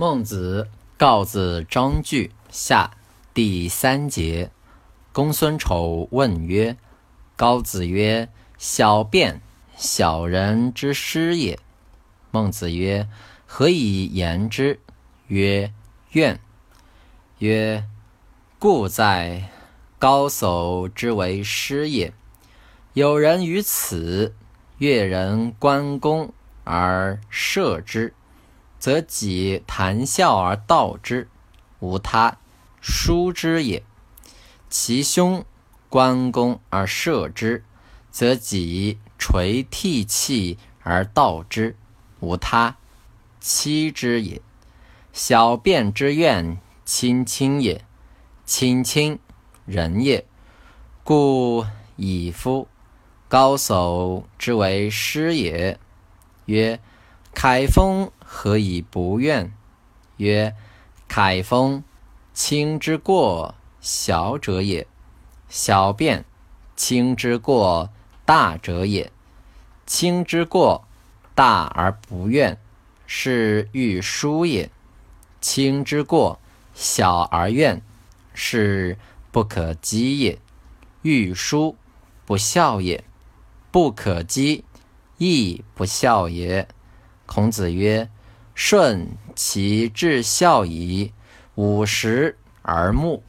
孟子告子章句下第三节，公孙丑问曰：“高子曰：‘小便，小人之师也。’孟子曰：‘何以言之？’曰：‘怨。’曰：‘故在高叟之为师也。有人于此，越人关公而射之。’”则己谈笑而道之，无他，疏之也。其兄关公而射之，则己垂涕泣而道之，无他，妻之也。小便之怨，亲亲也，亲亲，仁也。故以夫高叟之为师也。曰：凯风。何以不怨？曰：凯风，轻之过小者也；小便，轻之过大者也。轻之过大而不怨，是欲疏也；轻之过小而怨，是不可积也。欲疏不孝也，不可积亦不孝也。孔子曰。顺其至孝矣，五十而目。